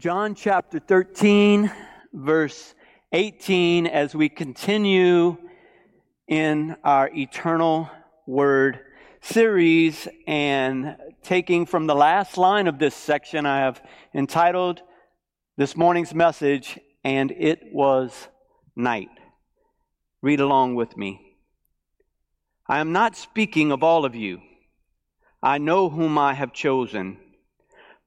John chapter 13, verse 18, as we continue in our Eternal Word series and taking from the last line of this section, I have entitled this morning's message, And It Was Night. Read along with me. I am not speaking of all of you. I know whom I have chosen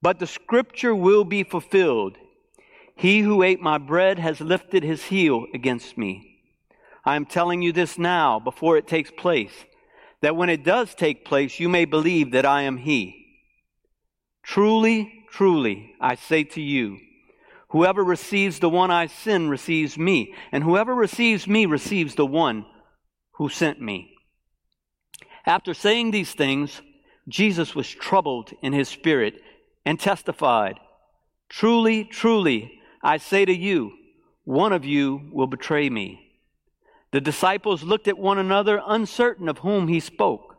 but the scripture will be fulfilled. He who ate my bread has lifted his heel against me. I am telling you this now before it takes place, that when it does take place, you may believe that I am he. Truly, truly, I say to you, whoever receives the one I send receives me, and whoever receives me receives the one who sent me. After saying these things, Jesus was troubled in his spirit and testified, Truly, truly, I say to you, one of you will betray me. The disciples looked at one another, uncertain of whom he spoke.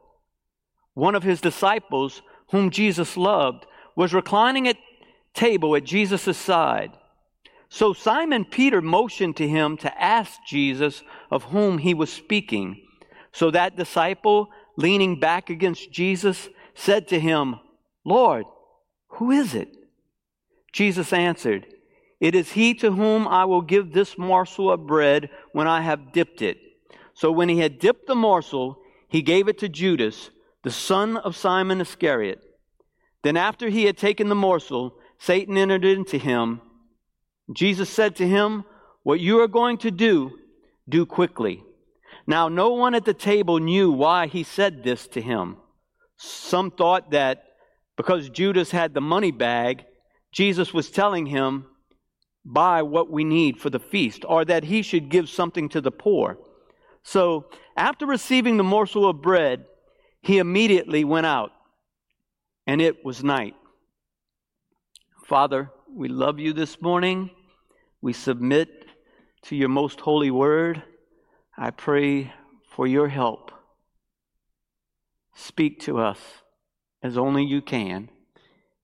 One of his disciples, whom Jesus loved, was reclining at table at Jesus' side. So Simon Peter motioned to him to ask Jesus of whom he was speaking. So that disciple, leaning back against Jesus, said to him, Lord, who is it? Jesus answered, It is he to whom I will give this morsel of bread when I have dipped it. So when he had dipped the morsel, he gave it to Judas, the son of Simon Iscariot. Then after he had taken the morsel, Satan entered into him. Jesus said to him, What you are going to do, do quickly. Now, no one at the table knew why he said this to him. Some thought that because Judas had the money bag, Jesus was telling him, buy what we need for the feast, or that he should give something to the poor. So, after receiving the morsel of bread, he immediately went out, and it was night. Father, we love you this morning. We submit to your most holy word. I pray for your help. Speak to us as only you can.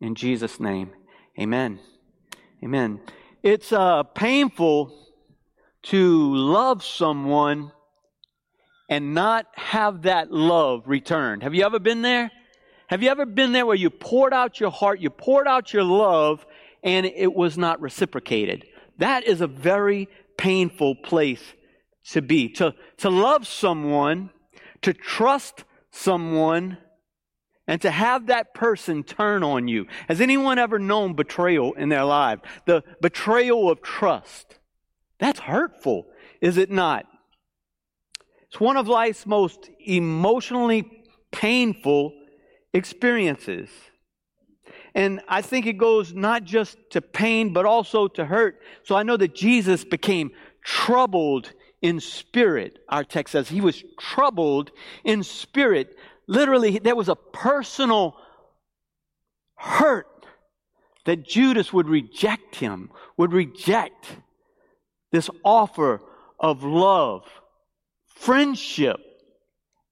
In Jesus' name, amen. Amen. It's uh, painful to love someone and not have that love returned. Have you ever been there? Have you ever been there where you poured out your heart, you poured out your love, and it was not reciprocated? That is a very painful place to be. To, to love someone, to trust someone, and to have that person turn on you. Has anyone ever known betrayal in their life? The betrayal of trust. That's hurtful, is it not? It's one of life's most emotionally painful experiences. And I think it goes not just to pain, but also to hurt. So I know that Jesus became troubled in spirit. Our text says he was troubled in spirit. Literally, there was a personal hurt that Judas would reject him, would reject this offer of love, friendship,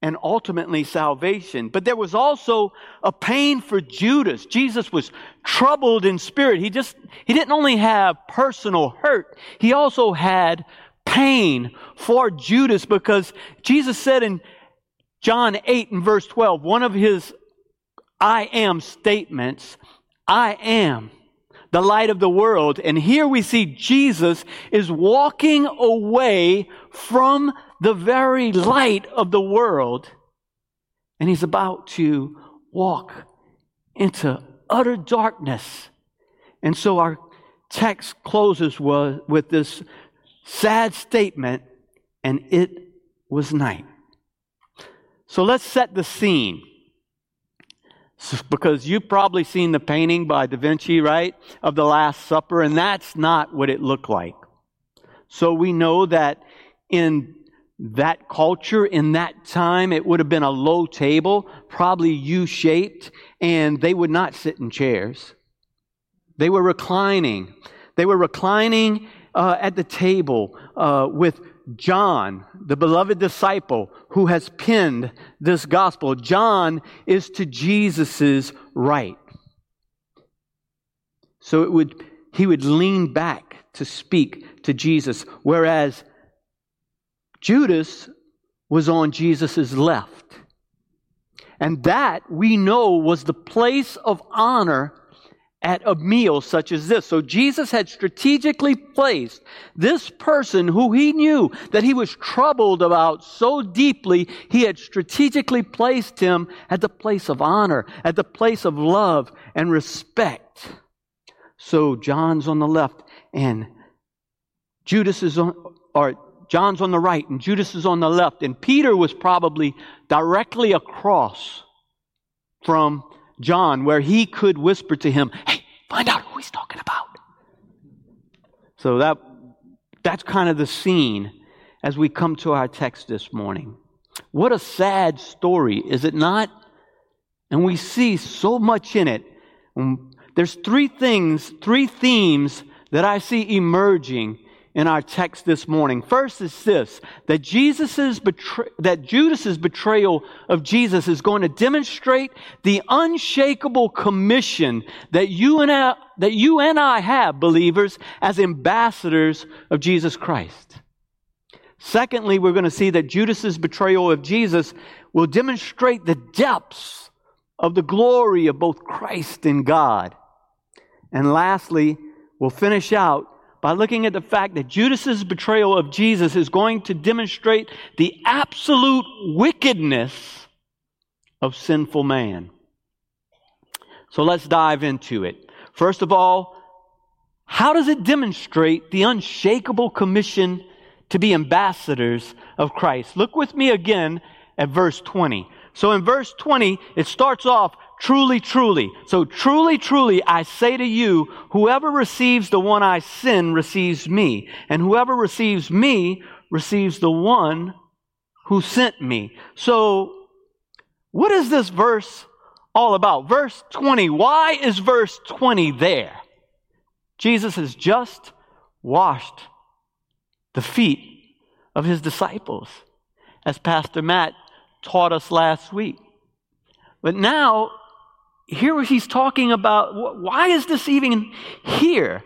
and ultimately salvation. But there was also a pain for Judas. Jesus was troubled in spirit. He just, he didn't only have personal hurt, he also had pain for Judas because Jesus said in John 8 and verse 12, one of his I am statements, I am the light of the world. And here we see Jesus is walking away from the very light of the world. And he's about to walk into utter darkness. And so our text closes with this sad statement, and it was night. So let's set the scene. Because you've probably seen the painting by Da Vinci, right? Of the Last Supper, and that's not what it looked like. So we know that in that culture, in that time, it would have been a low table, probably U shaped, and they would not sit in chairs. They were reclining. They were reclining uh, at the table uh, with John, the beloved disciple who has penned this gospel. John is to Jesus' right. So it would, he would lean back to speak to Jesus, whereas Judas was on Jesus' left. And that we know was the place of honor at a meal such as this. So Jesus had strategically placed this person who he knew that he was troubled about so deeply, he had strategically placed him at the place of honor, at the place of love and respect. So John's on the left and Judas is on, or John's on the right and Judas is on the left. And Peter was probably directly across from John where he could whisper to him, Hey, find out who he's talking about. So that, that's kind of the scene as we come to our text this morning. What a sad story, is it not? And we see so much in it. Um, there's three things, three themes that I see emerging in our text this morning. First is this, that Jesus's betray- that Judas's betrayal of Jesus is going to demonstrate the unshakable commission that you and I, that you and I have, believers, as ambassadors of Jesus Christ. Secondly, we're going to see that Judas's betrayal of Jesus will demonstrate the depths of the glory of both Christ and God. And lastly, we'll finish out by looking at the fact that Judas's betrayal of Jesus is going to demonstrate the absolute wickedness of sinful man. So let's dive into it. First of all, how does it demonstrate the unshakable commission to be ambassadors of Christ? Look with me again at verse 20. So in verse 20, it starts off Truly, truly. So truly, truly, I say to you, whoever receives the one I send receives me. And whoever receives me receives the one who sent me. So what is this verse all about? Verse 20. Why is verse 20 there? Jesus has just washed the feet of his disciples, as Pastor Matt taught us last week. But now here he's talking about why is this even here?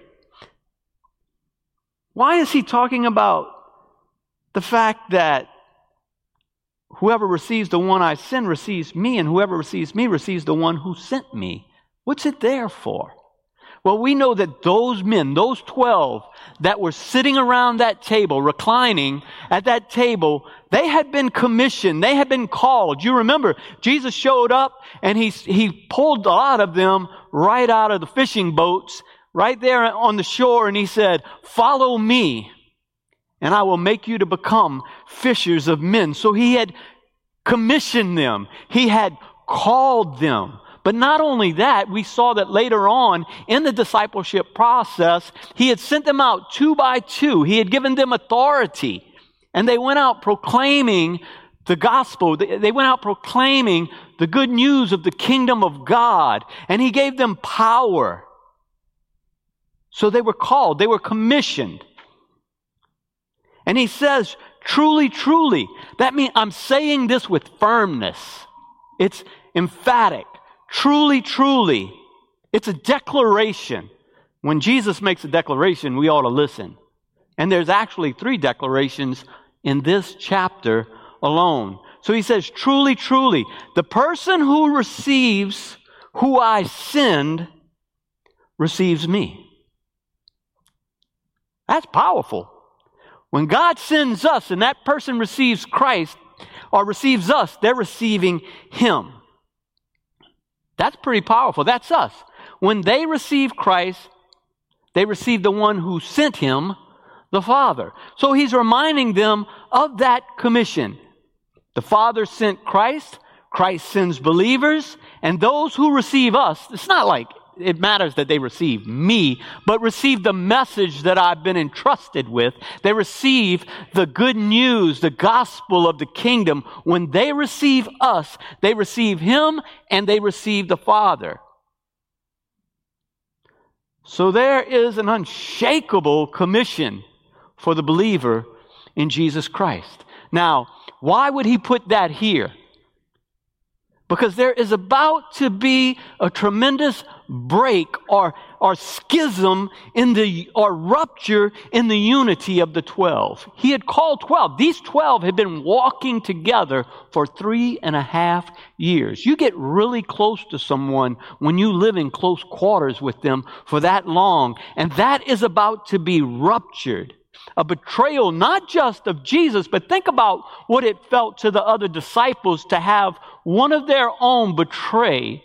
Why is he talking about the fact that whoever receives the one I send receives me, and whoever receives me receives the one who sent me? What's it there for? Well, we know that those men, those 12 that were sitting around that table, reclining at that table, they had been commissioned. They had been called. You remember, Jesus showed up and he, he pulled a lot of them right out of the fishing boats, right there on the shore, and he said, follow me and I will make you to become fishers of men. So he had commissioned them. He had called them. But not only that, we saw that later on in the discipleship process, he had sent them out two by two. He had given them authority. And they went out proclaiming the gospel. They went out proclaiming the good news of the kingdom of God. And he gave them power. So they were called, they were commissioned. And he says, truly, truly. That means I'm saying this with firmness. It's emphatic. Truly, truly. It's a declaration. When Jesus makes a declaration, we ought to listen. And there's actually three declarations in this chapter alone. So he says, truly, truly, the person who receives who I send receives me. That's powerful. When God sends us and that person receives Christ or receives us, they're receiving Him. That's pretty powerful. That's us. When they receive Christ, they receive the one who sent him, the Father. So he's reminding them of that commission. The Father sent Christ, Christ sends believers, and those who receive us, it's not like it matters that they receive me, but receive the message that I've been entrusted with. They receive the good news, the gospel of the kingdom. When they receive us, they receive Him and they receive the Father. So there is an unshakable commission for the believer in Jesus Christ. Now, why would He put that here? Because there is about to be a tremendous break or, or schism in the, or rupture in the unity of the 12. He had called 12. These 12 had been walking together for three and a half years. You get really close to someone when you live in close quarters with them for that long, and that is about to be ruptured a betrayal not just of Jesus, but think about what it felt to the other disciples to have one of their own betray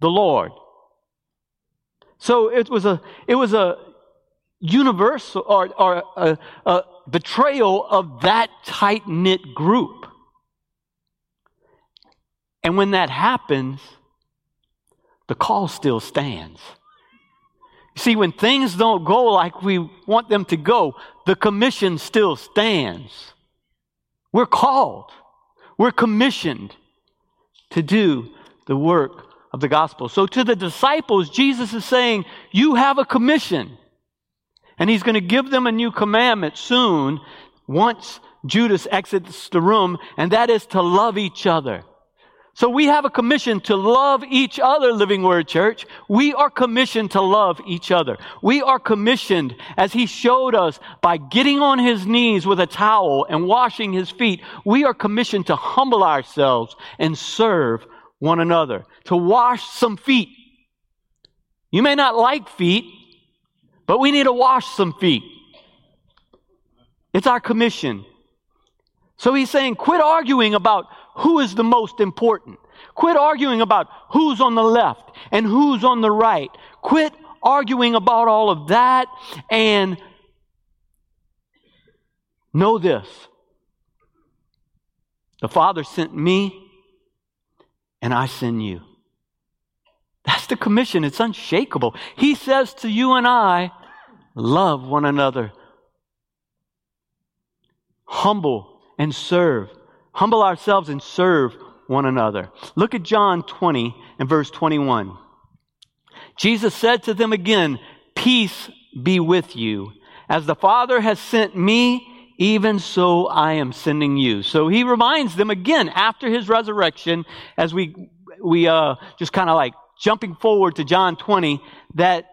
the Lord. So it was a, it was a universal or, or a, a betrayal of that tight knit group. And when that happens, the call still stands. You See, when things don't go like we want them to go, the commission still stands. We're called, we're commissioned to do the work of the gospel. So to the disciples, Jesus is saying, You have a commission. And he's going to give them a new commandment soon once Judas exits the room, and that is to love each other. So we have a commission to love each other, Living Word Church. We are commissioned to love each other. We are commissioned, as He showed us, by getting on His knees with a towel and washing His feet. We are commissioned to humble ourselves and serve one another, to wash some feet. You may not like feet, but we need to wash some feet. It's our commission. So he's saying, quit arguing about who is the most important. Quit arguing about who's on the left and who's on the right. Quit arguing about all of that and know this. The Father sent me and I send you. That's the commission. It's unshakable. He says to you and I, love one another. Humble and serve. Humble ourselves and serve one another. Look at John 20 and verse 21. Jesus said to them again, Peace be with you. As the Father has sent me, even so I am sending you. So he reminds them again after his resurrection, as we, we uh, just kind of like jumping forward to John 20, that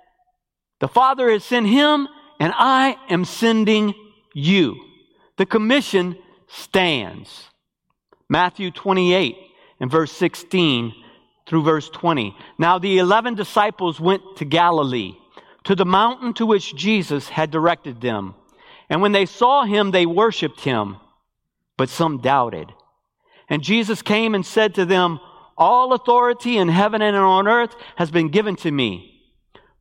the Father has sent him and I am sending you. The commission stands. Matthew 28 and verse 16 through verse 20. Now the eleven disciples went to Galilee, to the mountain to which Jesus had directed them. And when they saw him, they worshiped him, but some doubted. And Jesus came and said to them, All authority in heaven and on earth has been given to me.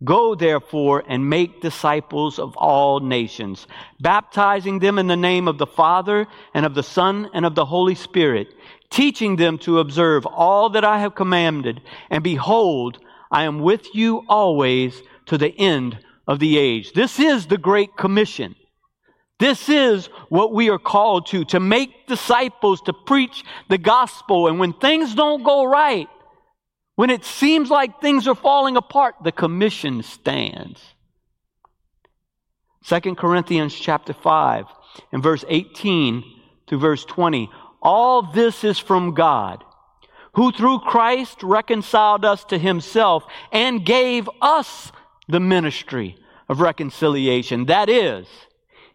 Go therefore and make disciples of all nations, baptizing them in the name of the Father and of the Son and of the Holy Spirit, teaching them to observe all that I have commanded. And behold, I am with you always to the end of the age. This is the Great Commission. This is what we are called to, to make disciples, to preach the gospel. And when things don't go right, when it seems like things are falling apart, the commission stands. 2 Corinthians chapter 5 and verse 18 to verse 20. All this is from God, who through Christ reconciled us to himself and gave us the ministry of reconciliation. That is,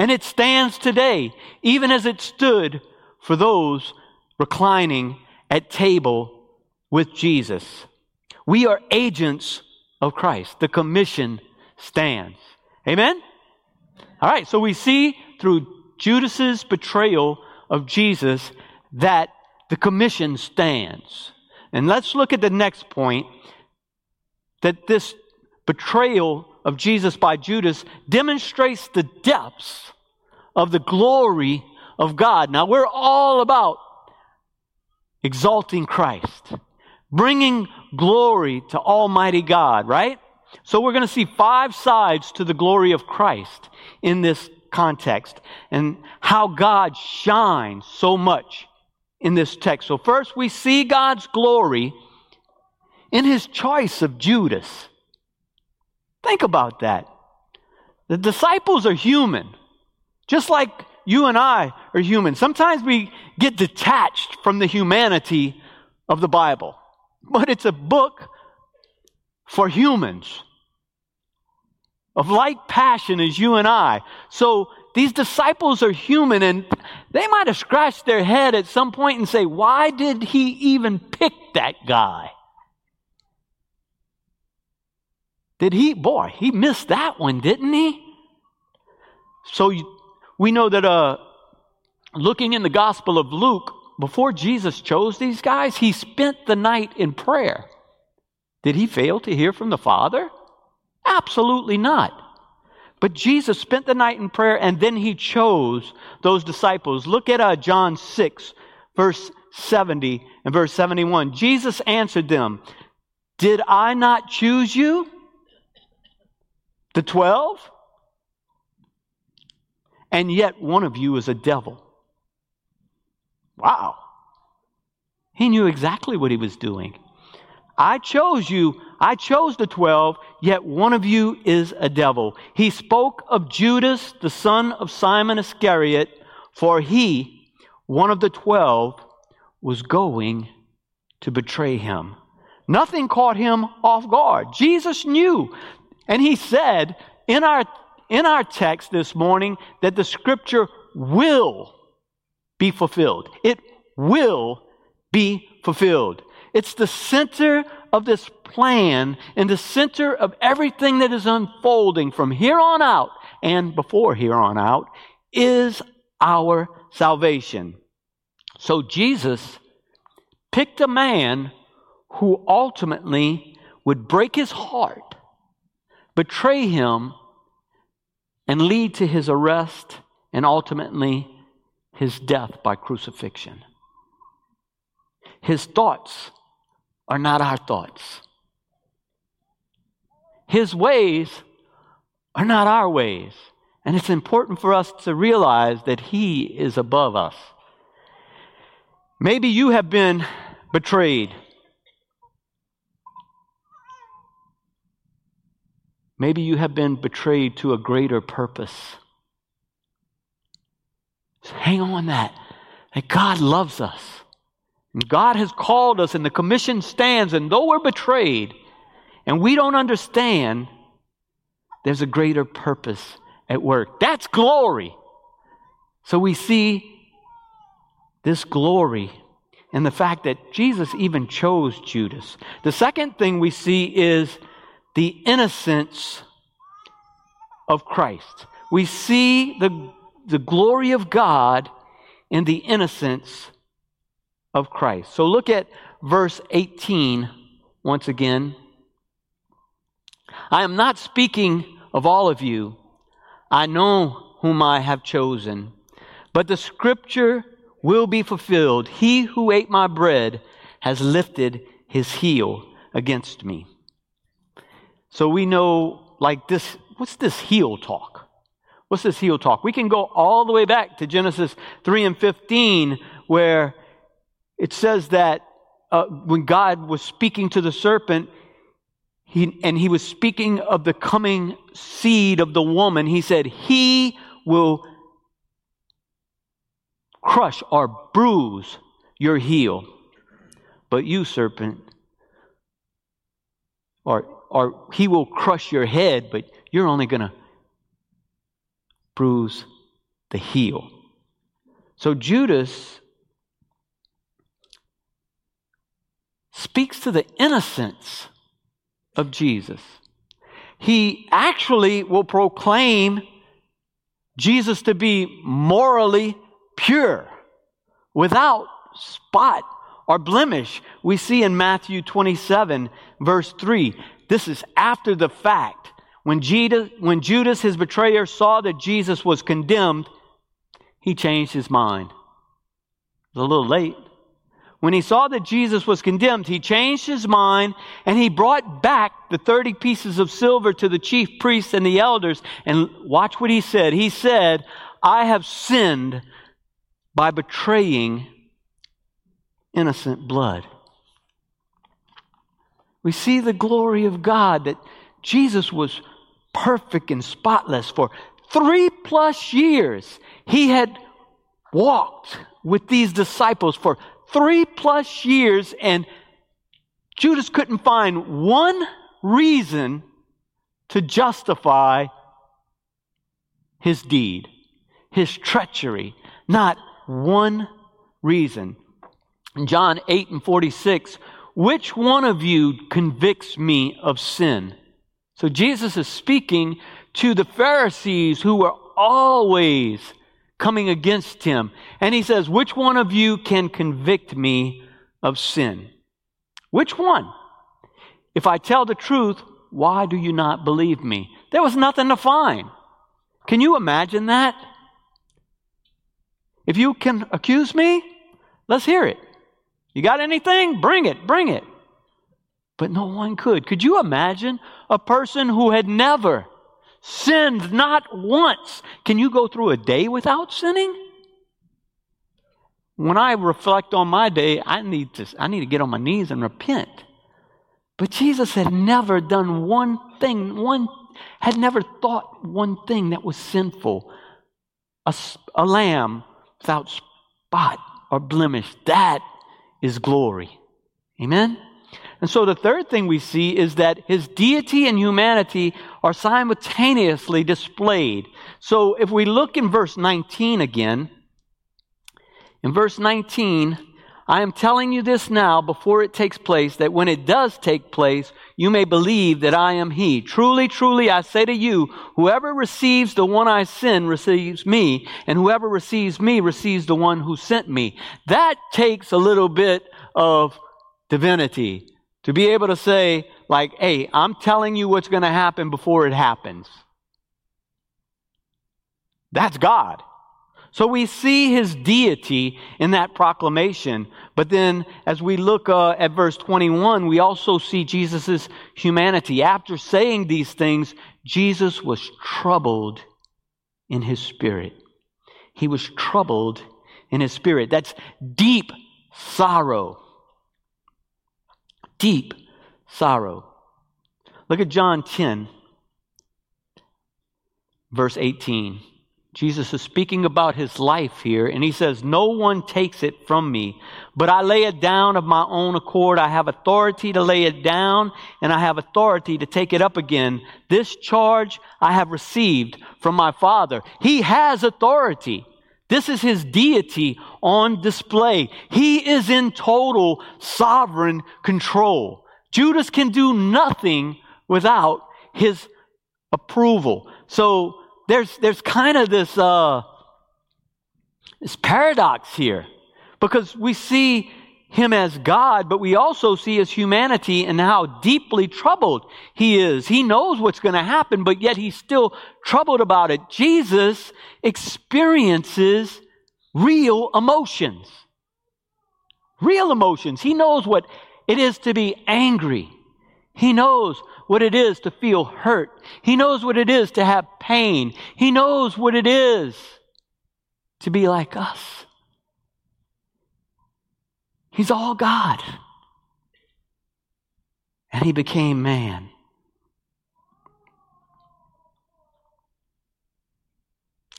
And it stands today, even as it stood for those reclining at table with Jesus. We are agents of Christ. The commission stands. Amen? All right, so we see through Judas's betrayal of Jesus that the commission stands. And let's look at the next point that this betrayal of Jesus by Judas demonstrates the depths of the glory of God. Now, we're all about exalting Christ, bringing glory to Almighty God, right? So we're going to see five sides to the glory of Christ in this context and how God shines so much in this text. So first we see God's glory in his choice of Judas. Think about that. The disciples are human, just like you and I are human. Sometimes we get detached from the humanity of the Bible, but it's a book for humans of like passion as you and I. So these disciples are human and they might have scratched their head at some point and say, why did he even pick that guy? Did he? Boy, he missed that one, didn't he? So we know that uh, looking in the Gospel of Luke, before Jesus chose these guys, he spent the night in prayer. Did he fail to hear from the Father? Absolutely not. But Jesus spent the night in prayer and then he chose those disciples. Look at uh, John 6, verse 70 and verse 71. Jesus answered them, Did I not choose you? The 12? And yet one of you is a devil. Wow. He knew exactly what he was doing. I chose you, I chose the 12, yet one of you is a devil. He spoke of Judas, the son of Simon Iscariot, for he, one of the 12, was going to betray him. Nothing caught him off guard. Jesus knew and he said in our, in our text this morning that the scripture will be fulfilled. It will be fulfilled. It's the center of this plan and the center of everything that is unfolding from here on out and before here on out is our salvation. So Jesus picked a man who ultimately would break his heart betray him, and lead to his arrest and ultimately his death by crucifixion. His thoughts are not our thoughts. His ways are not our ways. And it's important for us to realize that He is above us. Maybe you have been betrayed. Maybe you have been betrayed to a greater purpose. hang on that. That God loves us. And God has called us, and the commission stands, and though we're betrayed and we don't understand, there's a greater purpose at work. That's glory. So we see this glory and the fact that Jesus even chose Judas. The second thing we see is the innocence of Christ. We see the, the glory of God in the innocence of Christ. So look at verse 18 once again. I am not speaking of all of you. I know whom I have chosen. But the scripture will be fulfilled. He who ate my bread has lifted his heel against me. So we know, like this, what's this heel talk? What's this heel talk? We can go all the way back to Genesis 3 and 15, where it says that uh, when God was speaking to the serpent, he, and he was speaking of the coming seed of the woman, he said, He will crush or bruise your heel. But you, serpent, or or he will crush your head, but you're only going to bruise the heel. So Judas speaks to the innocence of Jesus. He actually will proclaim Jesus to be morally pure, without spot or blemish. We see in Matthew 27, verse 3 this is after the fact. When Judas, when Judas, his betrayer, saw that Jesus was condemned, he changed his mind. It was a little late. When he saw that Jesus was condemned, he changed his mind and he brought back the 30 pieces of silver to the chief priests and the elders. And watch what he said. He said, I have sinned by betraying innocent blood. We see the glory of God that Jesus was perfect and spotless for three plus years. He had walked with these disciples for three plus years, and Judas couldn't find one reason to justify his deed, his treachery. Not one reason. In John 8 and 46, which one of you convicts me of sin? So Jesus is speaking to the Pharisees who were always coming against him. And he says, Which one of you can convict me of sin? Which one? If I tell the truth, why do you not believe me? There was nothing to find. Can you imagine that? If you can accuse me, let's hear it. You got anything? Bring it, bring it. But no one could. Could you imagine a person who had never sinned not once. Can you go through a day without sinning? When I reflect on my day, I need to, I need to get on my knees and repent. But Jesus had never done one thing, one, had never thought one thing that was sinful. A, a lamb without spot or blemish. That is glory. Amen? And so the third thing we see is that his deity and humanity are simultaneously displayed. So if we look in verse 19 again, in verse 19, I am telling you this now before it takes place, that when it does take place, you may believe that I am He. Truly, truly, I say to you, whoever receives the one I send receives me, and whoever receives me receives the one who sent me. That takes a little bit of divinity to be able to say, like, hey, I'm telling you what's going to happen before it happens. That's God. So we see his deity in that proclamation. But then as we look uh, at verse 21, we also see Jesus' humanity. After saying these things, Jesus was troubled in his spirit. He was troubled in his spirit. That's deep sorrow deep sorrow. Look at John 10, verse 18. Jesus is speaking about his life here, and he says, No one takes it from me, but I lay it down of my own accord. I have authority to lay it down, and I have authority to take it up again. This charge I have received from my Father. He has authority. This is his deity on display. He is in total sovereign control. Judas can do nothing without his approval. So there's, there's kind of this, uh, this paradox here because we see him as God, but we also see his humanity and how deeply troubled he is. He knows what's going to happen, but yet he's still troubled about it. Jesus experiences real emotions. Real emotions. He knows what it is to be angry. He knows what it is to feel hurt. He knows what it is to have pain. He knows what it is to be like us. He's all God. And he became man.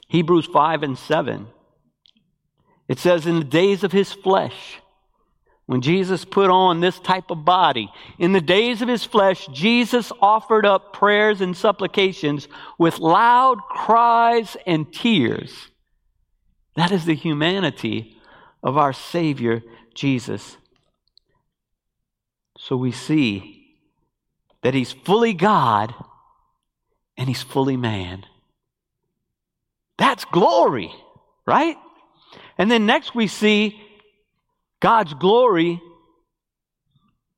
Hebrews 5 and 7. It says, in the days of his flesh, when Jesus put on this type of body, in the days of his flesh, Jesus offered up prayers and supplications with loud cries and tears. That is the humanity of our Savior Jesus. So we see that he's fully God and he's fully man. That's glory, right? And then next we see God's glory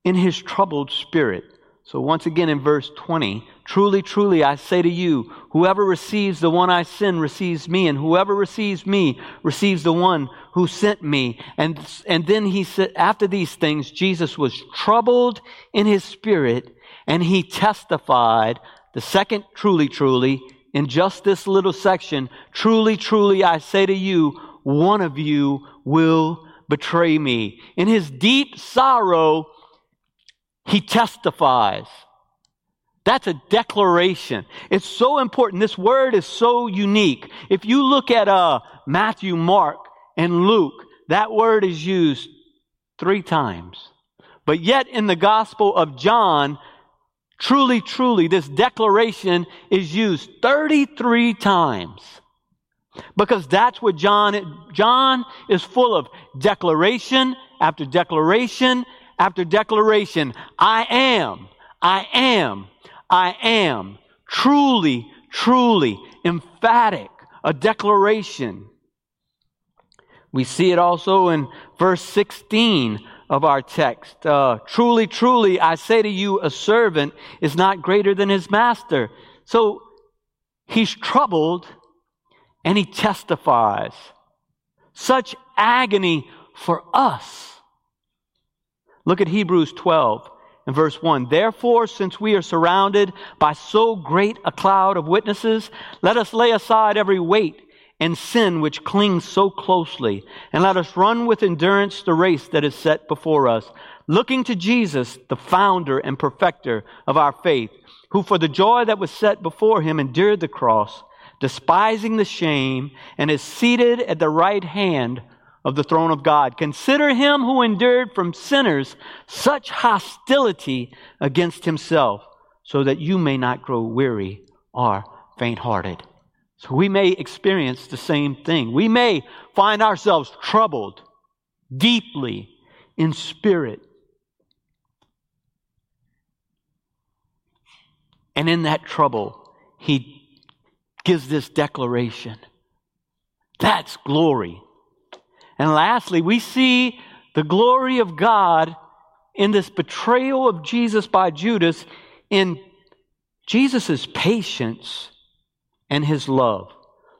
in his troubled spirit. So once again in verse 20, truly, truly, I say to you, Whoever receives the one I send receives me, and whoever receives me receives the one who sent me. And, and then he said, after these things, Jesus was troubled in his spirit, and he testified, the second truly, truly, in just this little section, truly, truly, I say to you, one of you will betray me. In his deep sorrow, he testifies. That's a declaration. It's so important. This word is so unique. If you look at uh, Matthew, Mark, and Luke, that word is used three times. But yet in the Gospel of John, truly, truly, this declaration is used 33 times. Because that's what John, John is full of declaration after declaration after declaration. I am, I am, I am. Truly, truly, emphatic, a declaration. We see it also in verse 16 of our text. Uh, truly, truly, I say to you, a servant is not greater than his master. So he's troubled and he testifies. Such agony for us. Look at Hebrews 12 and verse 1. Therefore, since we are surrounded by so great a cloud of witnesses, let us lay aside every weight and sin which clings so closely, and let us run with endurance the race that is set before us, looking to Jesus, the founder and perfecter of our faith, who for the joy that was set before him endured the cross despising the shame, and is seated at the right hand of the throne of God. Consider him who endured from sinners such hostility against himself, so that you may not grow weary or faint hearted. So we may experience the same thing. We may find ourselves troubled deeply in spirit. And in that trouble, he gives this declaration. That's glory. And lastly, we see the glory of God in this betrayal of Jesus by Judas in Jesus' patience and his love.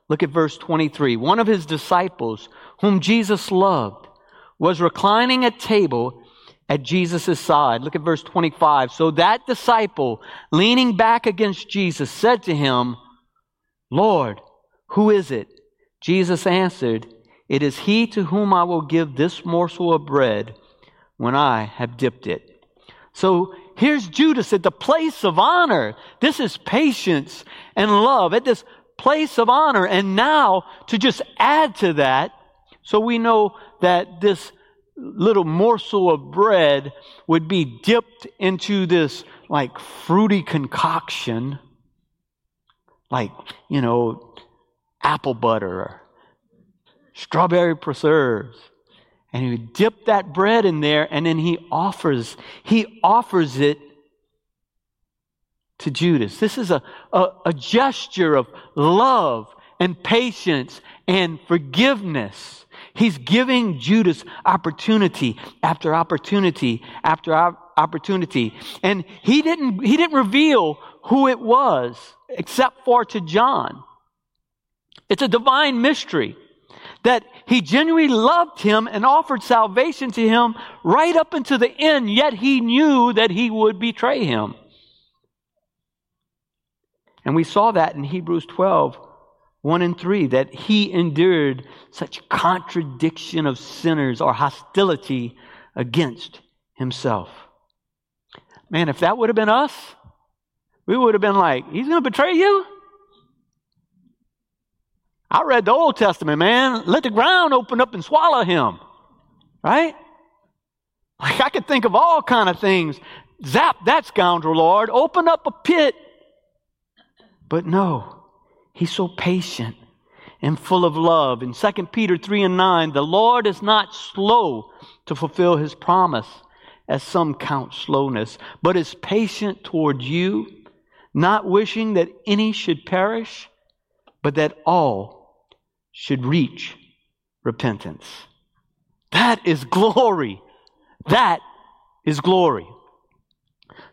Look at verse 23. One of his disciples, whom Jesus loved, was reclining at table at Jesus' side. Look at verse 25. So that disciple, leaning back against Jesus, said to him, Lord, who is it? Jesus answered, It is he to whom I will give this morsel of bread when I have dipped it. So here's Judas at the place of honor. This is patience and love at this place of honor. And now to just add to that, so we know that this little morsel of bread would be dipped into this like fruity concoction like, you know, apple butter or strawberry preserves. And he would dip that bread in there and then he offers, he offers it to Judas. This is a, a, a gesture of love and patience and forgiveness. He's giving Judas opportunity after opportunity after opportunity. And he didn't, he didn't reveal who it was except for to John. It's a divine mystery that he genuinely loved him and offered salvation to him right up until the end, yet he knew that he would betray him. And we saw that in Hebrews 12, 1 and 3, that he endured such contradiction of sinners or hostility against himself. Man, if that would have been us, we would have been like, He's going to betray you? I read the Old Testament, man. Let the ground open up and swallow him. Right? Like I could think of all kind of things. Zap that scoundrel, Lord. Open up a pit. But no, he's so patient and full of love. In 2 Peter 3 and 9, the Lord is not slow to fulfill his promise, as some count slowness, but is patient toward you not wishing that any should perish, but that all should reach repentance. That is glory. That is glory.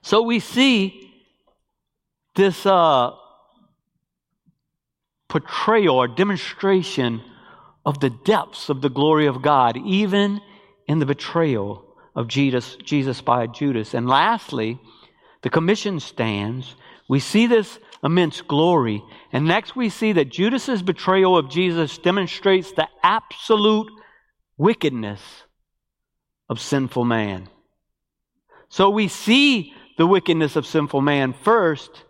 So we see this uh, portrayal or demonstration of the depths of the glory of God, even in the betrayal of Jesus, Jesus by Judas. And lastly, the commission stands. We see this immense glory. And next we see that Judas's betrayal of Jesus demonstrates the absolute wickedness of sinful man. So we see the wickedness of sinful man first.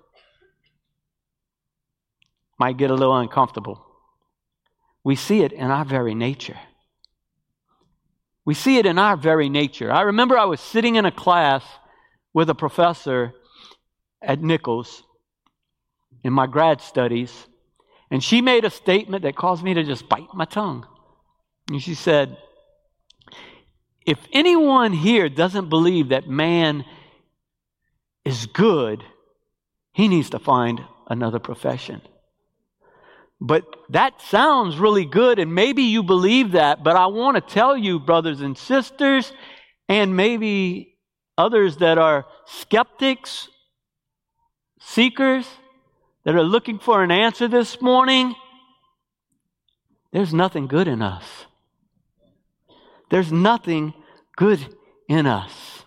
Might get a little uncomfortable. We see it in our very nature. We see it in our very nature. I remember I was sitting in a class with a professor at Nichols in my grad studies, and she made a statement that caused me to just bite my tongue. And she said, If anyone here doesn't believe that man is good, he needs to find another profession. But that sounds really good, and maybe you believe that, but I want to tell you, brothers and sisters, and maybe others that are skeptics, seekers, that are looking for an answer this morning, there's nothing good in us. There's nothing good in us.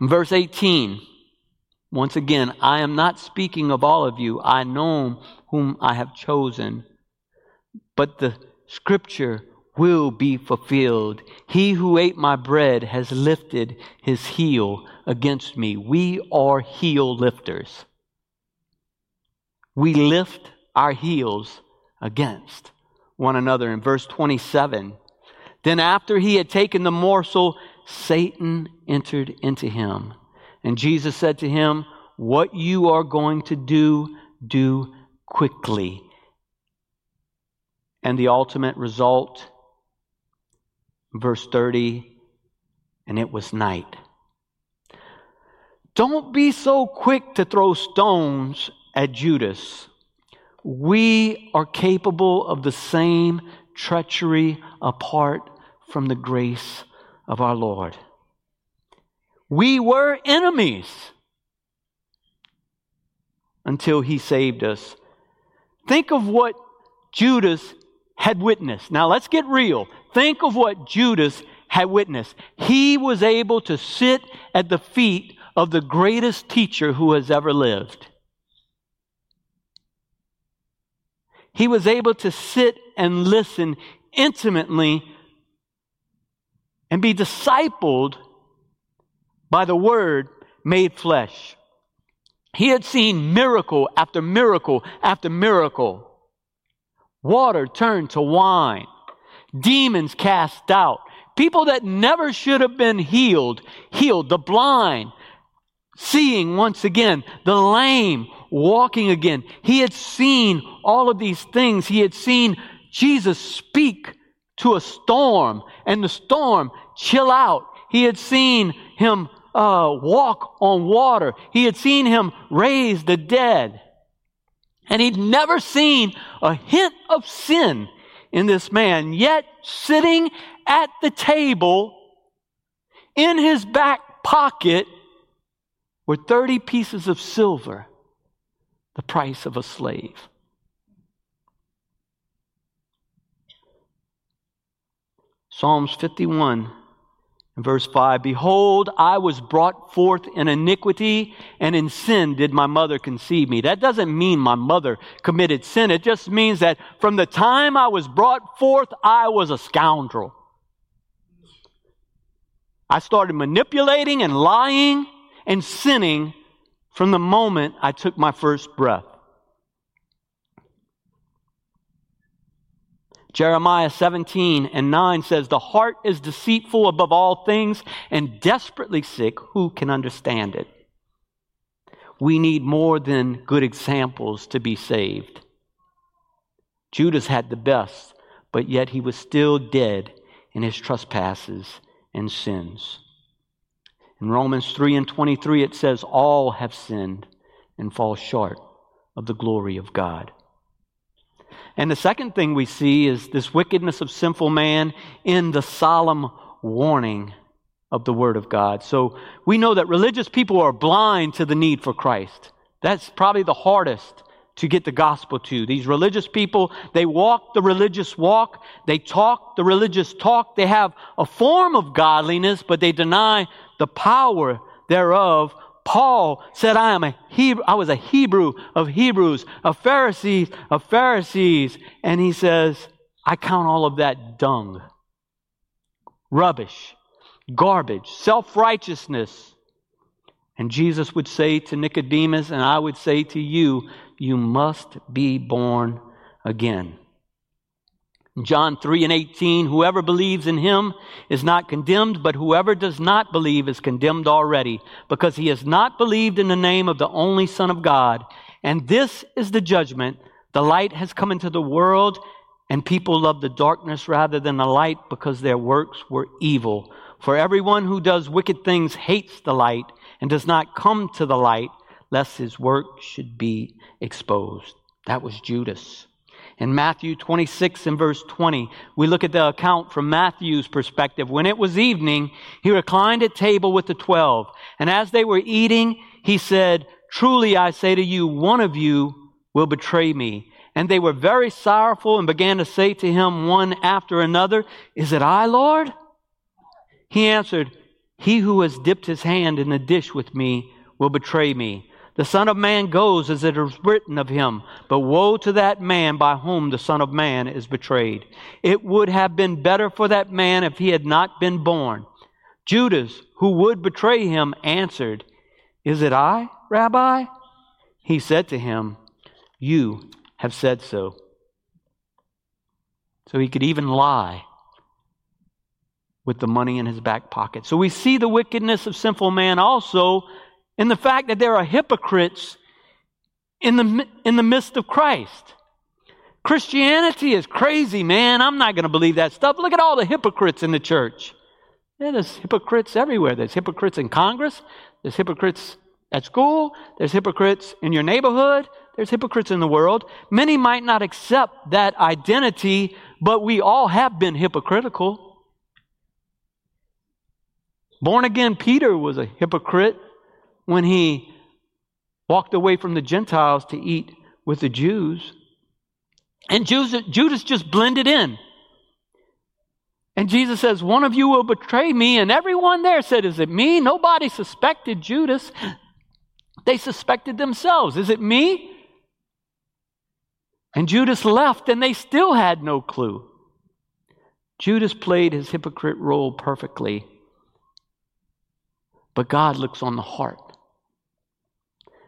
In verse 18, once again, I am not speaking of all of you. I know whom I have chosen. But the scripture will be fulfilled. He who ate my bread has lifted his heel against me. We are heel lifters. We lift our heels against one another. In verse 27, then after he had taken the morsel, Satan entered into him. And Jesus said to him, What you are going to do, do quickly. And the ultimate result, verse 30, and it was night. Don't be so quick to throw stones at Judas. We are capable of the same treachery apart from the grace of our Lord. We were enemies until he saved us Think of what Judas had witnessed. Now let's get real. Think of what Judas had witnessed. He was able to sit at the feet of the greatest teacher who has ever lived. He was able to sit and listen intimately and be discipled by the Word made flesh. He had seen miracle after miracle after miracle. Water turned to wine. Demons cast out. People that never should have been healed, healed. The blind, seeing once again. The lame, walking again. He had seen all of these things. He had seen Jesus speak to a storm and the storm chill out. He had seen him uh, walk on water. He had seen him raise the dead. And he'd never seen a hint of sin in this man. Yet, sitting at the table, in his back pocket, were 30 pieces of silver, the price of a slave. Psalms 51 verse 5 Behold, I was brought forth in iniquity, and in sin did my mother conceive me. That doesn't mean my mother committed sin. It just means that from the time I was brought forth, I was a scoundrel. I started manipulating and lying and sinning from the moment I took my first breath. Jeremiah 17 and 9 says, The heart is deceitful above all things and desperately sick. Who can understand it? We need more than good examples to be saved. Judas had the best, but yet he was still dead in his trespasses and sins. In Romans 3 and 23, it says, All have sinned and fall short of the glory of God. And the second thing we see is this wickedness of sinful man in the solemn warning of the Word of God. So we know that religious people are blind to the need for Christ. That's probably the hardest to get the gospel to. These religious people, they walk the religious walk, they talk the religious talk, they have a form of godliness, but they deny the power thereof. Paul said, I am a Hebrew, I was a Hebrew of Hebrews, a Pharisee of Pharisees. And he says, I count all of that dung, rubbish, garbage, self righteousness. And Jesus would say to Nicodemus, and I would say to you, you must be born again. John 3 and 18, whoever believes in him is not condemned, but whoever does not believe is condemned already, because he has not believed in the name of the only Son of God. And this is the judgment. The light has come into the world, and people love the darkness rather than the light because their works were evil. For everyone who does wicked things hates the light and does not come to the light, lest his work should be exposed. That was Judas. In Matthew 26 and verse 20, we look at the account from Matthew's perspective. When it was evening, he reclined at table with the twelve. And as they were eating, he said, Truly I say to you, one of you will betray me. And they were very sorrowful and began to say to him one after another, Is it I, Lord? He answered, He who has dipped his hand in the dish with me will betray me. The Son of Man goes as it is written of him, but woe to that man by whom the Son of Man is betrayed. It would have been better for that man if he had not been born. Judas, who would betray him, answered, Is it I, Rabbi? He said to him, You have said so. So he could even lie with the money in his back pocket. So we see the wickedness of sinful man also in the fact that there are hypocrites in the, in the midst of Christ. Christianity is crazy, man. I'm not going to believe that stuff. Look at all the hypocrites in the church. Yeah, there's hypocrites everywhere. There's hypocrites in Congress. There's hypocrites at school. There's hypocrites in your neighborhood. There's hypocrites in the world. Many might not accept that identity, but we all have been hypocritical. Born again Peter was a hypocrite when he walked away from the Gentiles to eat with the Jews. And Judas just blended in. And Jesus says, One of you will betray me. And everyone there said, Is it me? Nobody suspected Judas. They suspected themselves. Is it me? And Judas left, and they still had no clue. Judas played his hypocrite role perfectly. But God looks on the heart.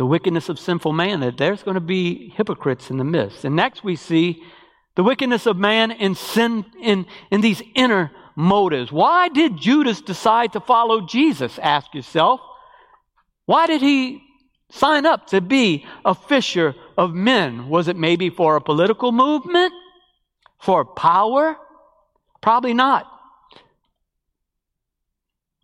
the wickedness of sinful man, that there's going to be hypocrites in the midst. And next we see the wickedness of man in sin in, in these inner motives. Why did Judas decide to follow Jesus? Ask yourself. Why did he sign up to be a fisher of men? Was it maybe for a political movement? For power? Probably not.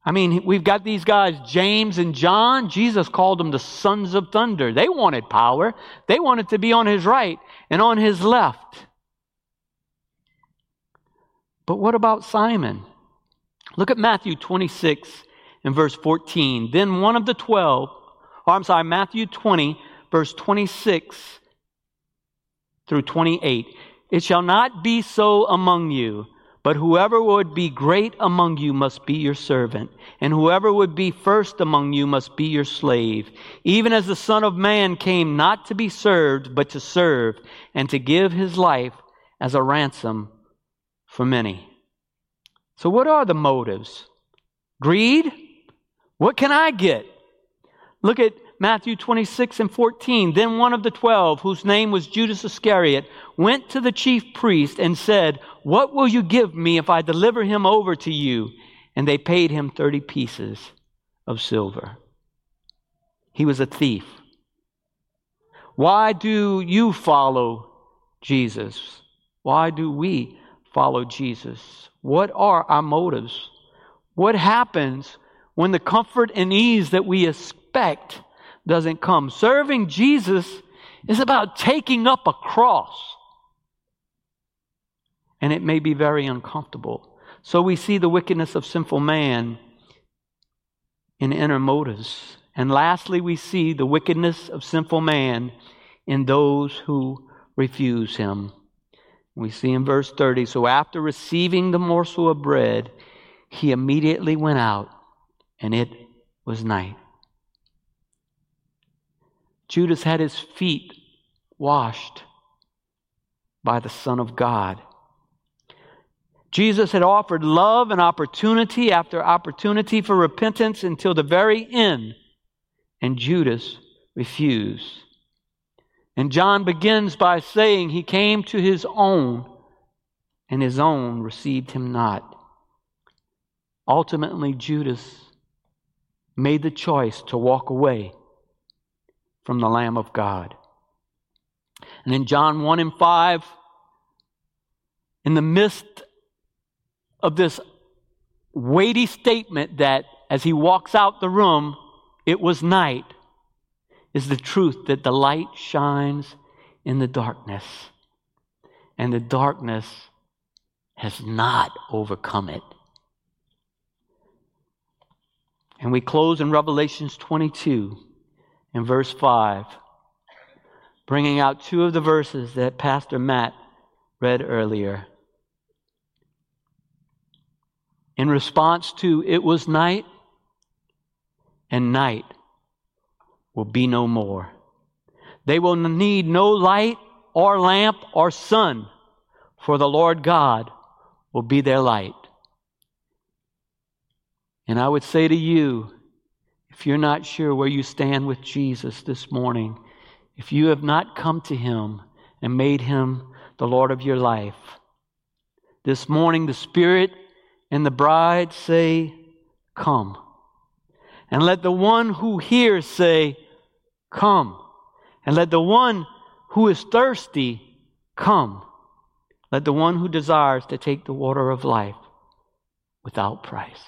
I mean, we've got these guys, James and John. Jesus called them the sons of thunder. They wanted power, they wanted to be on his right and on his left. But what about Simon? Look at Matthew 26 and verse 14. Then one of the twelve, or I'm sorry, Matthew 20, verse 26 through 28. It shall not be so among you. But whoever would be great among you must be your servant, and whoever would be first among you must be your slave, even as the Son of Man came not to be served, but to serve, and to give his life as a ransom for many. So, what are the motives? Greed? What can I get? Look at Matthew 26 and 14. Then one of the twelve, whose name was Judas Iscariot, went to the chief priest and said, What will you give me if I deliver him over to you? And they paid him 30 pieces of silver. He was a thief. Why do you follow Jesus? Why do we follow Jesus? What are our motives? What happens when the comfort and ease that we expect doesn't come? Serving Jesus is about taking up a cross. And it may be very uncomfortable. So we see the wickedness of sinful man in inner motives. And lastly, we see the wickedness of sinful man in those who refuse him. We see in verse 30 so after receiving the morsel of bread, he immediately went out, and it was night. Judas had his feet washed by the Son of God. Jesus had offered love and opportunity after opportunity for repentance until the very end, and Judas refused. And John begins by saying, He came to his own, and his own received him not. Ultimately, Judas made the choice to walk away from the Lamb of God. And in John 1 and 5, in the midst of this weighty statement that as he walks out the room, it was night, is the truth that the light shines in the darkness, and the darkness has not overcome it. And we close in Revelations 22 in verse 5, bringing out two of the verses that Pastor Matt read earlier. In response to, it was night, and night will be no more. They will need no light or lamp or sun, for the Lord God will be their light. And I would say to you, if you're not sure where you stand with Jesus this morning, if you have not come to Him and made Him the Lord of your life, this morning the Spirit and the bride say, Come. And let the one who hears say, Come. And let the one who is thirsty come. Let the one who desires to take the water of life without price.